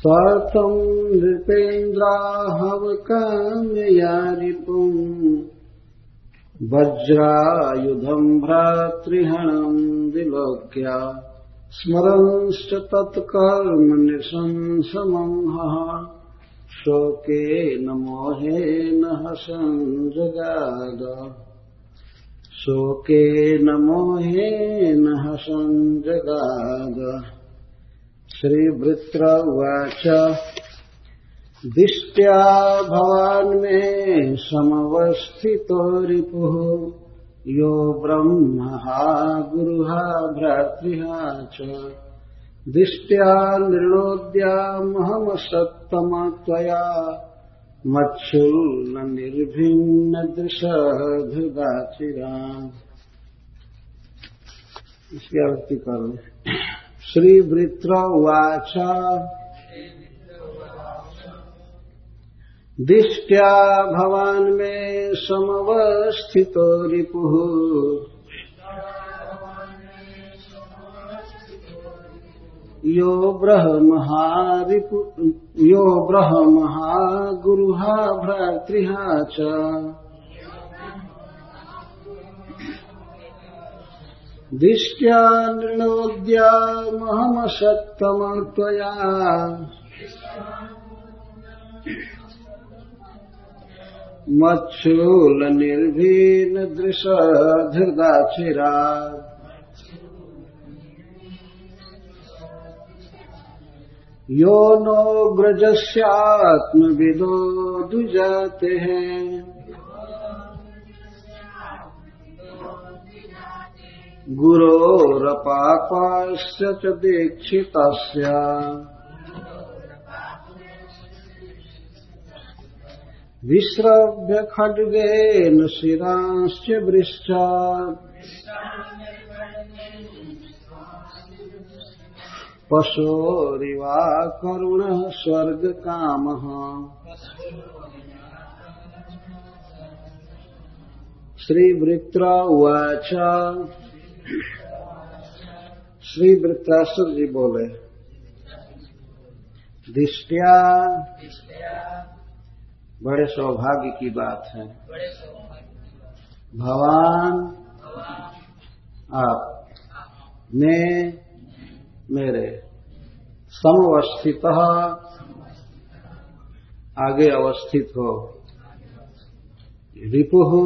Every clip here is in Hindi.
स्वार्थम् नृपेन्द्राहवकाम्यया रिपुम् वज्रायुधम् भ्रातृहणम् विलोक्य स्मरंश्च तत्कर्म नृशंसमंहः शोकेन मोहेन हसञ्जगाद शोकेन मोहेन हसञ्जगाद श्रीवृत्र उवाच दिष्ट्या भवान् मे समवस्थितो रिपुः। यो ब्रह्महा गुरुहा भ्रातृहा च। दिष्ट्या नृणोद्यामहमसत्तमा त्वया। मच्छुल्ल निर्भिन्न दृशधृदाचिरा इसकी आवृत्ति कर। श्रीवृत्र उवाच। दिष्ट्या भवान् मे समवस्थितो रिपुः। यो ब्रह्महारिपु यो ब्रह्महागुरुहा भ्रातृहा च। दिष्ट्या नृणोद्यामहमसत्तमं त्वया मच्छूलनिर्भीनदृशधृदाचिरा यो नो व्रजस्यात्मविदो दुजाते हैं गुरोरपापास्य च दीक्षितस्य। विस्रभ्य खड्गेन शिरांश्च वृश्चा पशोरिवा करुणः स्वर्गकामः। श्रीवृत्र उवाच। श्री वृत्रासुर जी बोले, दिष्टिया बड़े सौभाग्य की बात है। भगवान आप मैं मेरे समवस्थित आगे अवस्थित हो। रिपु हो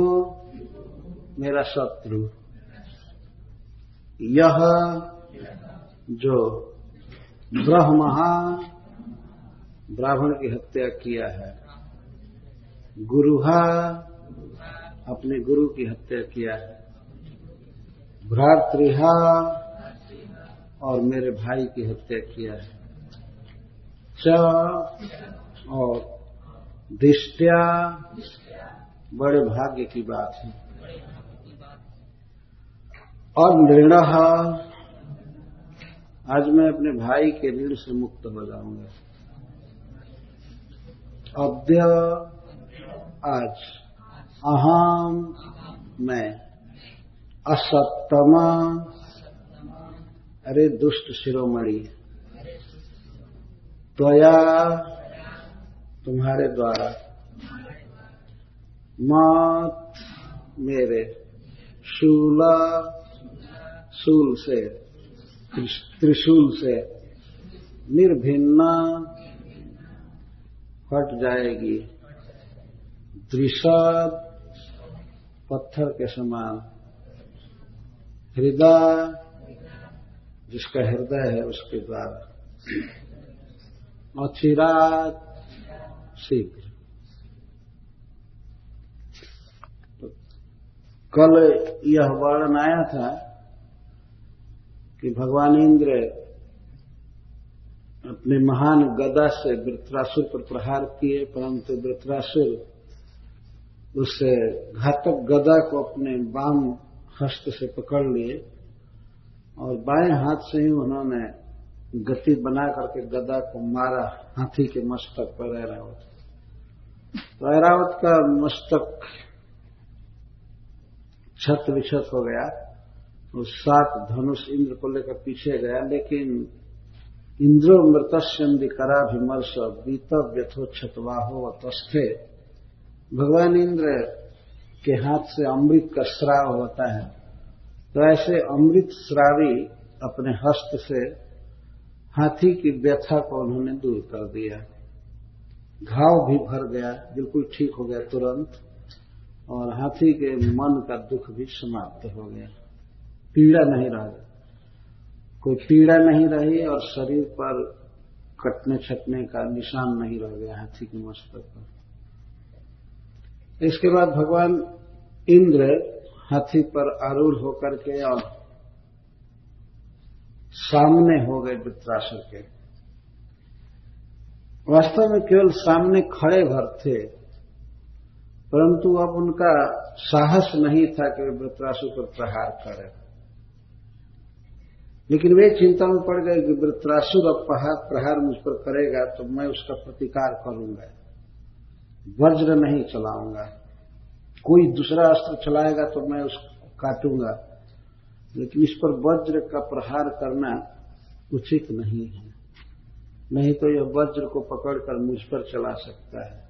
मेरा शत्रु। यह जो ब्रह्महा ब्राह्मण की हत्या किया है गुरुहा अपने गुरु की हत्या किया है भ्रातृहा और मेरे भाई की हत्या किया है। च और दिष्टिया बड़े भाग्य की बात है। और ऋण आज मैं अपने भाई के ऋण से मुक्त हो जाऊँगा। अद्य आज। अहम मैं। असप्तमा अरे दुष्ट शिरोमणि। त्वया तुम्हारे द्वारा। मात मेरे। शूला शूल से त्रिशूल से निर्भिन्ना हट जाएगी। दृषद पत्थर के समान। हृदय, जिसका हृदय है उसके द्वारा। अचिरात शीघ्र। तो कल यह वर्णन आया था कि भगवान इंद्र अपने महान गदा से वृत्रासुर पर प्रहार किए, परंतु वृत्रासुर उस घातक गदा को अपने बाम हस्त से पकड़ लिए और बाएँ हाथ से ही उन्होंने गति बना करके गदा को मारा, हाथी के मस्तक पर ऐरावत। तो ऐरावत का मस्तक छत विछत हो गया। और सात धनुष इंद्र को लेकर पीछे गया, लेकिन इंद्रो मृतस्यंदि कराभिमर्श बीत व्यथोक्षतवाहो तस्थे। भगवान इंद्र के हाथ से अमृत का श्राव होता है। तो ऐसे अमृत श्रावी अपने हस्त से हाथी की व्यथा को उन्होंने दूर कर दिया। घाव भी भर गया, बिल्कुल ठीक हो गया तुरंत, और हाथी के मन का दुख भी समाप्त हो गया। पीड़ा नहीं रह। गई कोई पीड़ा नहीं रही और शरीर पर कटने छटने का निशान नहीं रह गया हाथी के मस्तक पर। इसके बाद भगवान इंद्र हाथी पर आरूढ़ होकर के और सामने हो गए वृत्रासुर के। वास्तव में केवल सामने खड़े भर थे, परंतु अब उनका साहस नहीं था कि वे वृत्रासु पर प्रहार करें। लेकिन वे चिंता में पड़ गए कि वृत्रासुर अब प्रहार मुझ पर करेगा तो मैं उसका प्रतिकार करूँगा। वज्र नहीं चलाऊँगा। कोई दूसरा अस्त्र चलाएगा तो मैं उसको काटूँगा। लेकिन इस पर वज्र का प्रहार करना उचित नहीं है। नहीं तो यह वज्र को पकड़कर मुझ पर चला सकता है।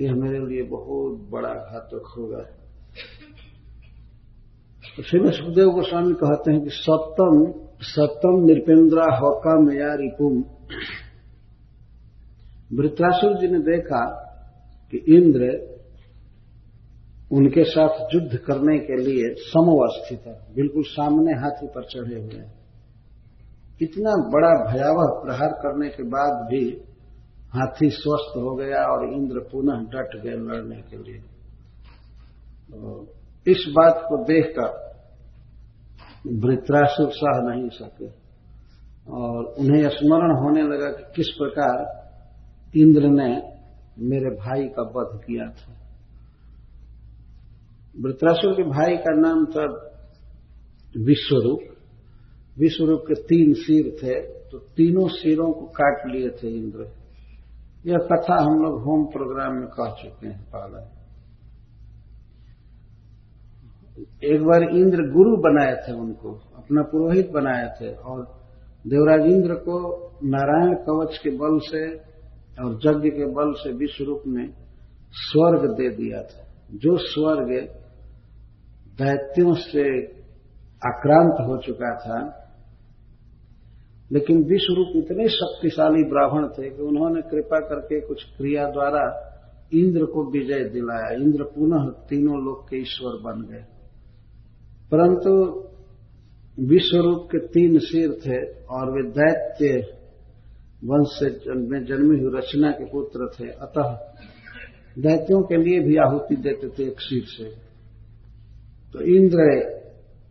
यह मेरे लिए बहुत बड़ा घातक होगा। तो श्री सुखदेव गोस्वामी कहते हैं कि सप्तम सप्तम निरपेन्द्रा हौका मया रिपुम। वृत्रासुर जी ने देखा कि इंद्र उनके साथ युद्ध करने के लिए समवस्थित है, बिल्कुल सामने हाथी पर चढ़े हुए हैं। इतना बड़ा भयावह प्रहार करने के बाद भी हाथी स्वस्थ हो गया और इंद्र पुनः डट गए लड़ने के लिए। तो इस बात को देखकर वृत्रासुर सह नहीं सके और उन्हें स्मरण होने लगा कि किस प्रकार इंद्र ने मेरे भाई का वध किया था। वृत्रासुर के भाई का नाम था विश्वरूप। विश्वरूप के तीन सिर थे तो तीनों सिरों को काट लिए थे इंद्र। यह कथा हम लोग होम प्रोग्राम में कह चुके हैं पहले एक बार इंद्र गुरु बनाए थे उनको, अपना पुरोहित बनाए थे, और देवराज इंद्र को नारायण कवच के बल से और यज्ञ के बल से विश्व रूप ने स्वर्ग दे दिया था। जो स्वर्ग दैत्यों से आक्रांत हो चुका था, लेकिन विश्व रूप इतने शक्तिशाली ब्राह्मण थे कि उन्होंने कृपा करके कुछ क्रिया द्वारा इंद्र को विजय दिलाया। इंद्र पुनः तीनों लोग के ईश्वर बन गए। परंतु विश्वरूप के तीन सिर थे और वे दैत्य वंश से में जन्मी हुई रचना के पुत्र थे। अतः दैत्यों के लिए भी आहुति देते थे एक सिर से। तो इंद्र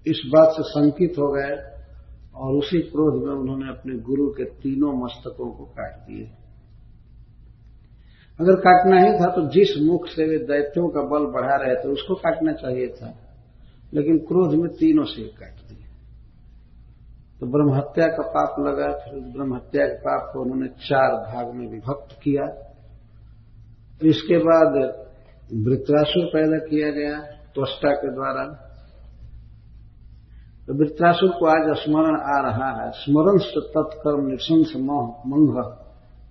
इस बात से संकित हो गए और उसी क्रोध में उन्होंने अपने गुरु के तीनों मस्तकों को काट दिए। अगर काटना ही था तो जिस मुख से वे दैत्यों का बल बढ़ा रहे थे, उसको काटना चाहिए था। लेकिन क्रोध में तीनों सिर काट दिए। तो ब्रह्महत्या का पाप लगा, फिर ब्रह्महत्या के पाप को उन्होंने चार भाग में विभक्त किया। इसके बाद वृत्रासुर पैदा किया गया, त्वष्टा के द्वारा। तो वृत्रासुर को आज स्मरण आ रहा है। स्मरण से तत्कर्म निशंस मोह मंग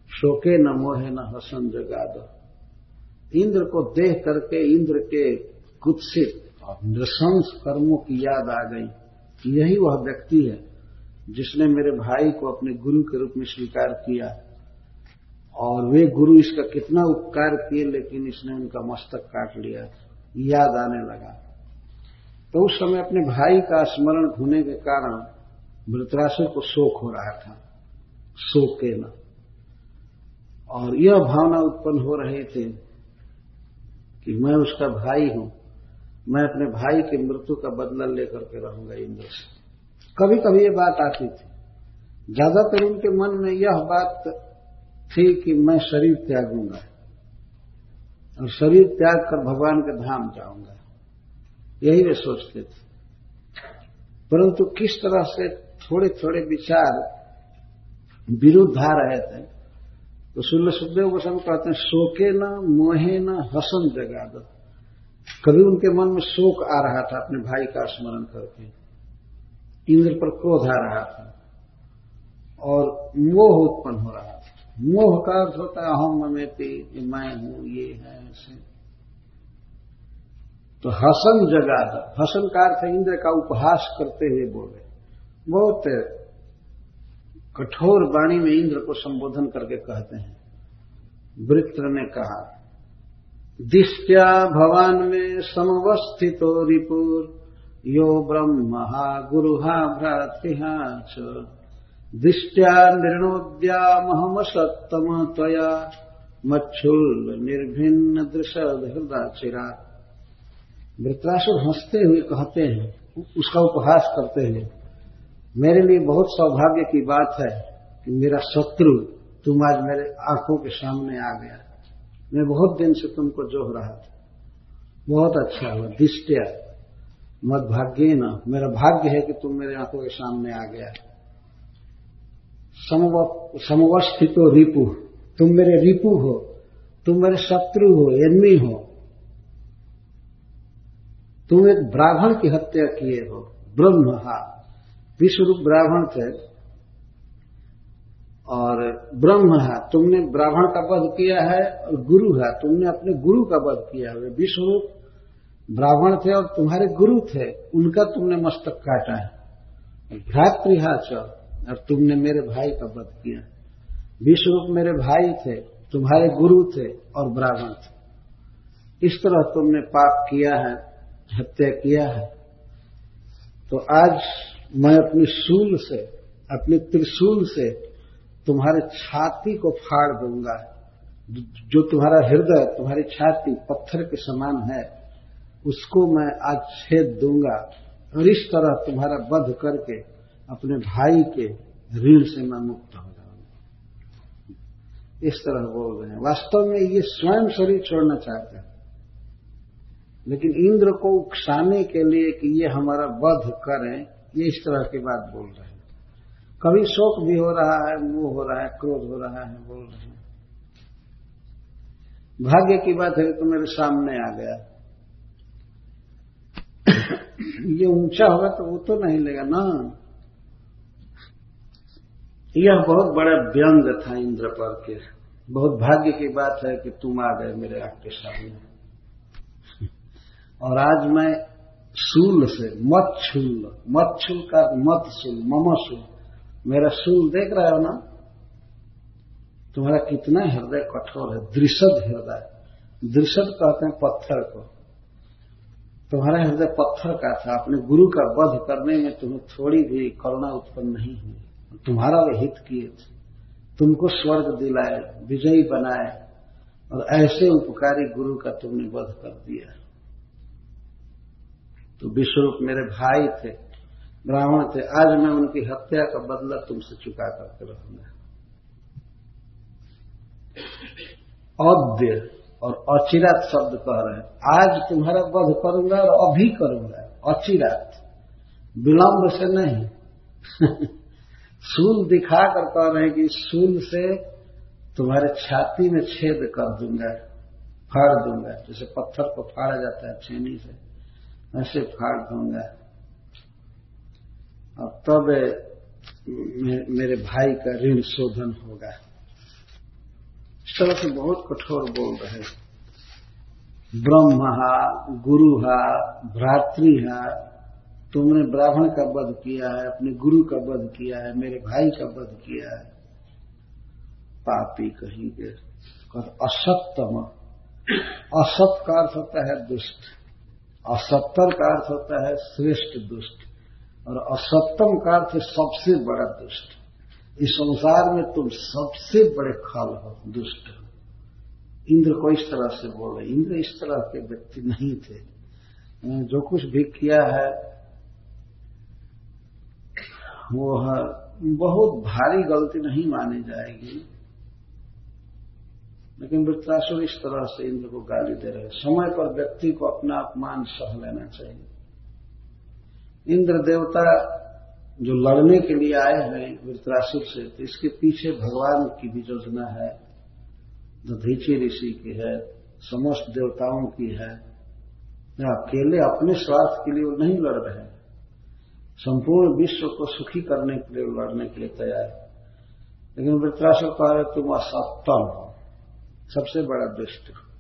शोके न मोहे न हसन जगाद। इंद्र को देख करके, इंद्र के कुत्सित नृशंस कर्मों की याद आ गई। यही वह व्यक्ति है जिसने मेरे भाई को अपने गुरु के रूप में स्वीकार किया। और वे गुरु इसका कितना उपकार किए, लेकिन इसने उनका मस्तक काट लिया। याद आने लगा। तो उस समय अपने भाई का स्मरण होने के कारण वृतरासुर को शोक हो रहा था। शोक के न। और यह भावना उत्पन्न हो रहे थे कि मैं उसका भाई हूँ। मैं अपने भाई की मृत्यु का बदला लेकर के रहूँगा इंद्र से। कभी कभी ये बात आती थी। ज़्यादातर उनके मन में यह बात थी कि मैं शरीर त्यागूँगा और शरीर त्याग कर भगवान के धाम जाऊँगा। यही वे सोचते थे। परंतु किस तरह से थोड़े थोड़े विचार विरुद्ध आ रहे थे तो सुल्ल सुखदेव गोस्वामी कहते हैं, शोके न, मोहे न, हसन जगा दो कभी उनके मन में शोक आ रहा था, अपने भाई का स्मरण करके। इंद्र पर क्रोध आ रहा था। और मोह उत्पन्न हो रहा था। मोह का अर्थ होता है अहम ममेपी मैं हूँ, ये है, ऐसे। तो हसन जगाद हसन का अर्थ इंद्र का उपहास करते हुए बोले। बहुत कठोर वाणी में इंद्र को संबोधन करके कहते हैं। वृत्र ने कहा दिष्ट्या भवान में समवस्थितो रिपुर। यो ब्रह्म गुरुहा भ्रातृहा च। दृष्टिया निर्णोद्यामहम सत्तम त्वया। मच्छुल निर्भिन्न दृशद हृदय चिरा। वृत्रासुर हँसते हुए कहते हैं, उसका उपहास करते हैं, मेरे लिए बहुत सौभाग्य की बात है कि मेरा शत्रु तुम आज मेरे आँखों के सामने आ गया। मैं बहुत दिन से तुमको जोह रहा था। बहुत अच्छा हुआ, दिष्टिया। मत भाग्य न। मेरा भाग्य है कि तुम मेरे आँखों के सामने आ गया। समवस्थित हो, रिपु। तुम मेरे रिपु हो। तुम मेरे शत्रु हो एनमी हो। तुम एक ब्राह्मण की हत्या किए हो। ब्रह्म, हा। विश्वरूप ब्राह्मण थे। और ब्रह्म है। तुमने ब्राह्मण का वध किया है और गुरु है। तुमने अपने गुरु का वध किया है। विश्वरूप ब्राह्मण थे और तुम्हारे गुरु थे। उनका तुमने मस्तक काटा है। भ्रातृहाच और तुमने मेरे भाई का वध किया विश्वरूप मेरे भाई थे, तुम्हारे गुरु थे और ब्राह्मण थे। इस तरह तुमने पाप किया है, हत्या किया है। तो आज मैं अपनी सूल से, अपने त्रिशूल से तुम्हारे छाती को फाड़ दूँगा। जो तुम्हारा हृदय, तुम्हारी छाती पत्थर के समान है, उसको मैं आज छेद दूँगा और इस तरह तुम्हारा वध करके अपने भाई के ऋण से मैं मुक्त हो जाऊँगा। इस तरह बोल रहे हैं। वास्तव में ये स्वयं शरीर छोड़ना चाहते हैं। लेकिन इंद्र को उकसाने के लिए कि ये हमारा वध करें, ये इस तरह की बात बोल रहे हैं। कभी शोक भी हो रहा है मोह हो रहा है, क्रोध हो रहा है, बोल रहे हैं। भाग्य की बात है तो मेरे सामने आ गया। ये ऊँचा होगा तो वो तो नहीं लेगा ना। यह बहुत बड़ा व्यंग था इंद्र पर के। बहुत भाग्य की बात है कि तुम आ गए मेरे आपके सामने। और आज मैं शूल से, मत छूल मत छूल का मत सुल मम सुल मेरा शूल देख रहे हो ना, तुम्हारा कितना हृदय कठोर है दृषद हृदय। दृषद कहते हैं पत्थर को। तुम्हारा हृदय पत्थर का था, अपने गुरु का वध करने में तुम्हें थोड़ी भी करुणा उत्पन्न नहीं हुई। तुम्हारा वे हित किए थे। तुमको स्वर्ग दिलाए, विजयी बनाए, और ऐसे उपकारी गुरु का तुमने वध कर दिया। तो विश्वरूप मेरे भाई थे ब्राह्मण थे, आज मैं उनकी हत्या का बदला तुमसे चुका करके रहूँगा अद्य और अचिरात शब्द कह रहे हैं, आज तुम्हारा वध करूँगा और अभी करूँगा। अचिरात, विलंब से नहीं। सूल दिखा कर कह रहे हैं कि सूल से तुम्हारे छाती में छेद कर दूँगा, फाड़ दूँगा। जैसे पत्थर को फाड़ा जाता है, छेनी से, ऐसे फाड़ दूँगा। तब मेरे भाई का ऋण शोधन होगा। इस तरह से बहुत कठोर बोल रहे ब्रह्म हा, गुरु हा, भ्रातृ हा, तुमने ब्राह्मण का वध किया है, अपने गुरु का वध किया है, मेरे भाई का वध किया है। पापी कहेंगे असत्यम असत का अर्थ होता है दुष्ट। असत्तर का अर्थ होता है श्रेष्ठ दुष्ट। और असत्यम का अर्थ सबसे बड़ा दुष्ट। इस संसार में तुम सबसे बड़े खल हो, दुष्ट। हो इंद्र को इस तरह से बोले। इंद्र इस तरह के व्यक्ति नहीं थे। जो कुछ भी किया है, वो है, बहुत भारी गलती नहीं मानी जाएगी। लेकिन वृत्रासुर इस तरह से इंद्र को गाली दे रहे समय पर व्यक्ति को अपना अपमान सह लेना चाहिए। इंद्र देवता जो लड़ने के लिए आए हैं वृत्रासुर से तो इसके पीछे भगवान की भी योजना है। दधीची ऋषि की है, समस्त देवताओं की है। अकेले अपने स्वार्थ के लिए वो नहीं लड़ रहे संपूर्ण विश्व को सुखी करने के लिए, लड़ने के लिए तैयार है। लेकिन वृत्रासुर कह रहे तुम असत्तम हो। सबसे बड़ा दुष्ट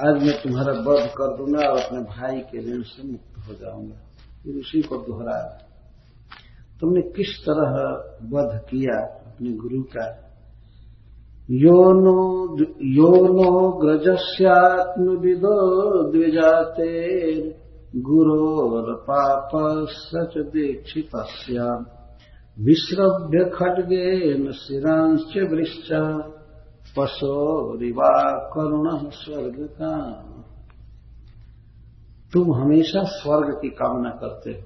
आज मैं तुम्हारा वध कर दूँगा और अपने भाई के ऋण से मुक्त हो जाऊँगा। उसी को दोहराया तुमने किस तरह वध किया अपने गुरु का? योनो योनो ग्रजस्यात्मविदो द्विजाते गुरोर पाप सच दीक्षित विश्रव्य खड्गेन शिरांश्च वृश्च। रिवा करुण स्वर्ग का। तुम हमेशा स्वर्ग की कामना करते हो।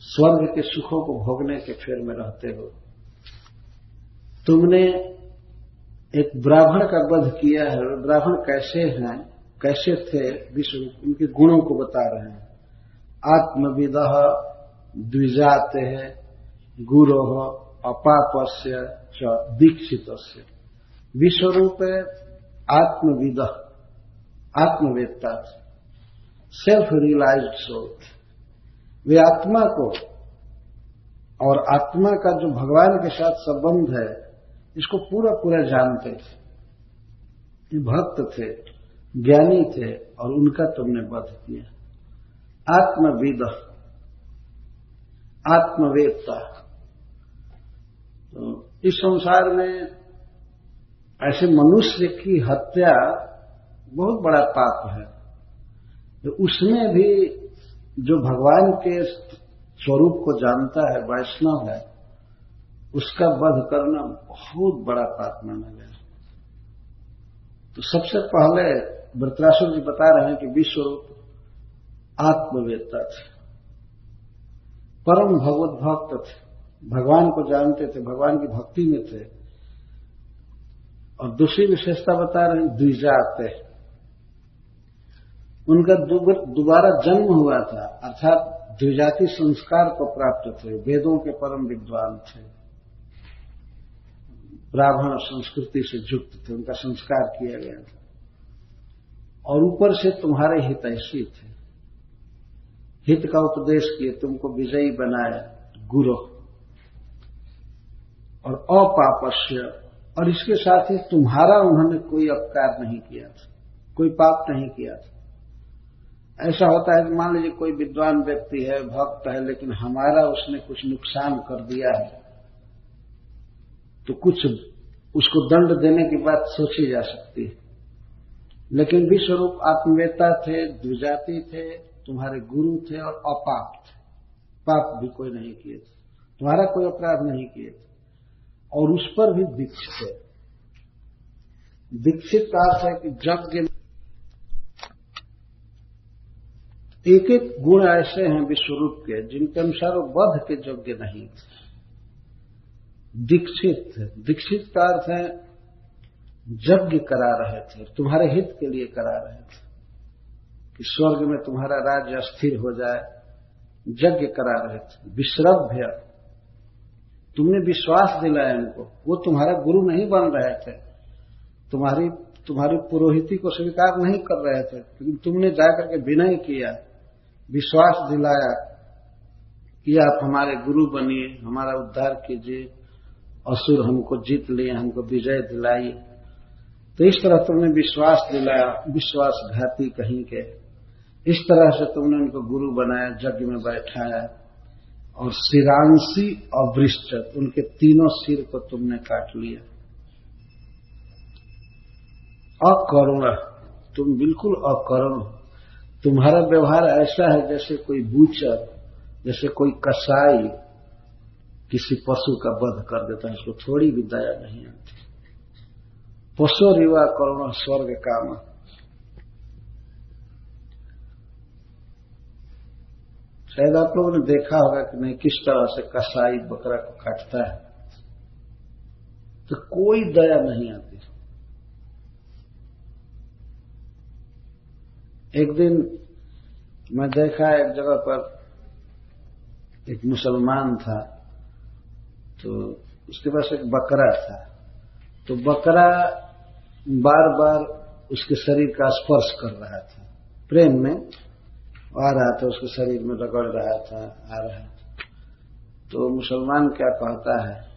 स्वर्ग के सुखों को भोगने के फेर में रहते हो। तुमने एक ब्राह्मण का वध किया है। ब्राह्मण कैसे हैं? कैसे थे? विश्व उनके गुणों को बता रहे हैं। आत्मविद द्विजाते है। गुरो अपापस्य दीक्षित विश्वरूप है आत्मविद, आत्मवेत्ता सेल्फ रियलाइज्ड सोल वे आत्मा को और आत्मा का जो भगवान के साथ संबंध है, इसको पूरा पूरा जानते थे। भक्त थे, ज्ञानी थे और उनका तुमने वध किया। आत्मविद आत्मवेदता तो इस संसार में ऐसे मनुष्य की हत्या बहुत बड़ा पाप है। तो उसमें भी जो भगवान के स्वरूप को जानता है, वैष्णव है, उसका वध करना बहुत बड़ा पाप माना गया तो सबसे पहले वृत्रासुर जी बता रहे हैं कि विश्वरूप आत्मवेदता थे। परम भगवत भक्त थे। भगवान को जानते थे, भगवान की भक्ति में थे। और दूसरी विशेषता बता रहे हैं द्विजाते उनका दोबारा जन्म हुआ था, अर्थात द्विजाति संस्कार को प्राप्त थे, वेदों के परम विद्वान थे। ब्राह्मण संस्कृति से युक्त थे, उनका संस्कार किया गया था। और ऊपर से तुम्हारे हितैषी थे। हित का उपदेश किए, तुमको विजयी बनाया गुरु। और अपापस्य और इसके साथ ही तुम्हारा उन्होंने कोई अपकार नहीं किया था, कोई पाप नहीं किया था। ऐसा होता है कि मान लीजिए कोई विद्वान व्यक्ति है, भक्त है, लेकिन हमारा उसने कुछ नुकसान कर दिया है तो कुछ उसको दंड देने की बात सोची जा सकती है। लेकिन विश्वरूप आत्मवेता थे द्विजाति थे, तुम्हारे गुरु थे और अपाप थे। पाप भी कोई नहीं किए थे। तुम्हारा कोई अपराध नहीं किए थे। और उस पर भी दीक्षित है। दीक्षित का अर्थ है कि यज्ञ एक एक गुण ऐसे हैं विश्वरूप के, जिनके अनुसार वध के यज्ञ नहीं। दीक्षित दीक्षित का अर्थ है यज्ञ करा रहे थे, तुम्हारे हित के लिए करा रहे थे, कि स्वर्ग में तुम्हारा राज्य अस्थिर हो जाए। यज्ञ करा रहे थे विश्रभ्य तुमने विश्वास दिलाया उनको वो तुम्हारा गुरु नहीं बन रहे थे। तुम्हारी तुम्हारी पुरोहिती को स्वीकार नहीं कर रहे थे, लेकिन तुमने जाकर के विनय किया, विश्वास दिलाया कि आप हमारे गुरु बनिए, हमारा उद्धार कीजिए असुर हमको जीत लिए, हमको विजय दिलाई तो इस तरह तुमने विश्वास दिलाया, विश्वासघाती कहीं के। इस तरह से तुमने उनको गुरु बनाया, यज्ञ में बैठाया। और सिरांशी और वृष्ट उनके तीनों सिर को तुमने काट लिया। अकरुण, तुम बिल्कुल अकरुण तुम्हारा व्यवहार ऐसा है जैसे कोई बूचर, जैसे कोई कसाई किसी पशु का वध कर देता है, उसको थोड़ी भी दया नहीं आती। पशु रिवा करुण, स्वर्ग काम। शायद आप लोगों ने देखा होगा कि नहीं, किस तरह से कसाई बकरा को काटता है। तो कोई दया नहीं आती। एक दिन मैं देखा एक जगह पर एक मुसलमान था तो उसके पास एक बकरा था। तो बकरा बार बार उसके शरीर का स्पर्श कर रहा था, प्रेम में। आ रहा था, उसके शरीर में रगड़ रहा था, आ रहा था। तो मुसलमान क्या कहता है?